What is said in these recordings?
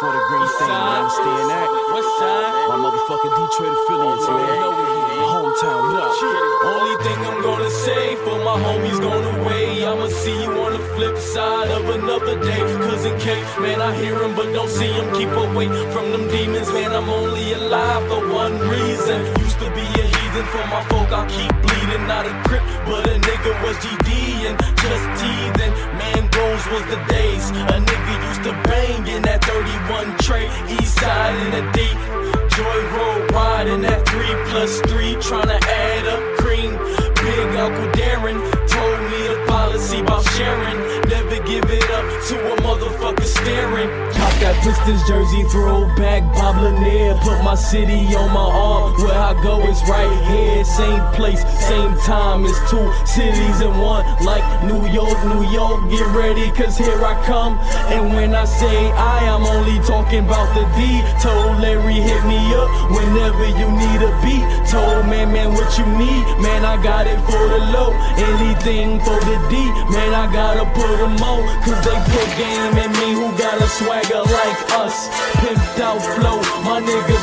for the green thing, you understand that? West side. My motherfucking Detroit affiliates, oh, man. My hometown, what up? Only thing I'm gonna say for my homies gone away. I'ma see you on flip side of another day. Cousin K, man, I hear him, but don't see him. Keep away from them demons, man. I'm only alive for one reason. Used to be a heathen for my folk, I keep bleeding. Not a crip, but a nigga was GD and just teething. Man, those was the days. A nigga used to bang in that 31 tray, east side in the D. Joy Road riding that three plus three, tryna add up cream. Big Uncle Darren told me the policy about sharing. Give it up to a motherfucker staring. Pop that Pistons jersey, throwback Bob Lanier. Put my city on my arm. Where I go is right here. Same place, same time. It's two cities in one. Like New York, New York. Get ready, cause here I come. And when I say I, I'm only talking about the D. Told Larry, hit me up whenever you need a beat. Told man, man, what you need. Man, I got it for the low. Anything for the D. Man, I gotta put them on. Cause they put game in me who got a swagger like us. Pimped out flow. My niggas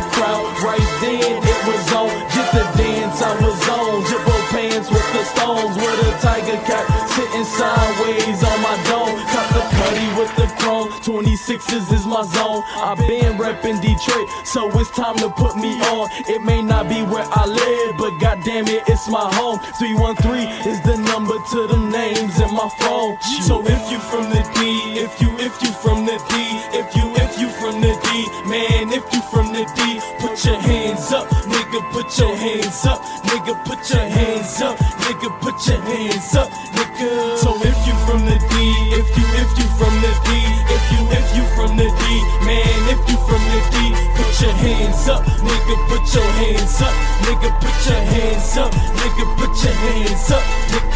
the crowd. Right then, it was on. Just the dance I was on. Girbaud pants with the stones. With a tiger cat sitting sideways on my dome. Cut the cutty with the chrome. 26s is my zone. i been reppin' Detroit, so it's time to put me on. It may not be where I live, but goddamn it, it's my home. 313 is the number to them names in my phone. So if you from the D, if you if you from the D, if you your hands up, nigga, put your hands up, nigga, put your hands up, nigga. So if you from the D, if you if you from the D, if you if you from the D, man, if you from the D, put your hands up, nigga, put your hands up, nigga, put your hands up, nigga, put your hands up,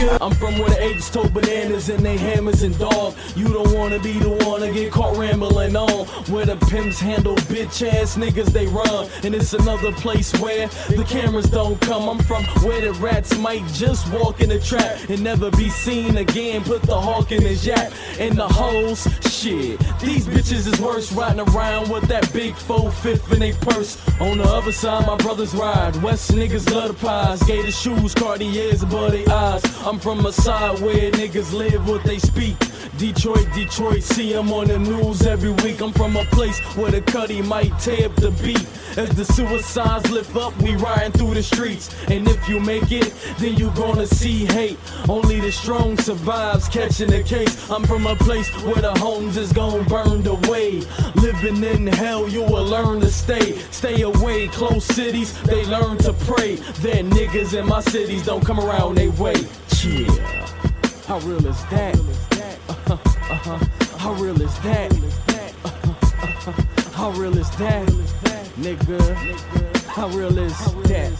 nigga. I'm from where the apes told bananas and they hammers and dogs. You don't wanna be the one to get caught rambling on. Where the pimps handle bitch ass niggas they run, and it's another place where the cameras don't come. I'm from where the rats might just walk in the trap and never be seen again. Put the hawk in his yak and the hoes. Shit, these bitches is worse riding around with that big four fifth in they purse. On the other side, my brothers ride. West niggas love the pies. Gator shoes, Cartiers above their eyes. I'm from a side where niggas live what they speak. Detroit, Detroit, see them on the news every week. I'm from a place where the cutty might tear up the beat. As the suicides lift up, we riding through the streets. And if you make it, then you gonna see hate. Only the strong survives catching the case. I'm from a place where the homes is gon' burned away. Living in hell, you will learn to stay. Stay away, close cities, they learn to pray. Then niggas in my cities don't come around they way. Yeah. How real is that? Uh-huh. How real is that? Uh-huh, uh-huh. How real is that? Nigga, how real is that?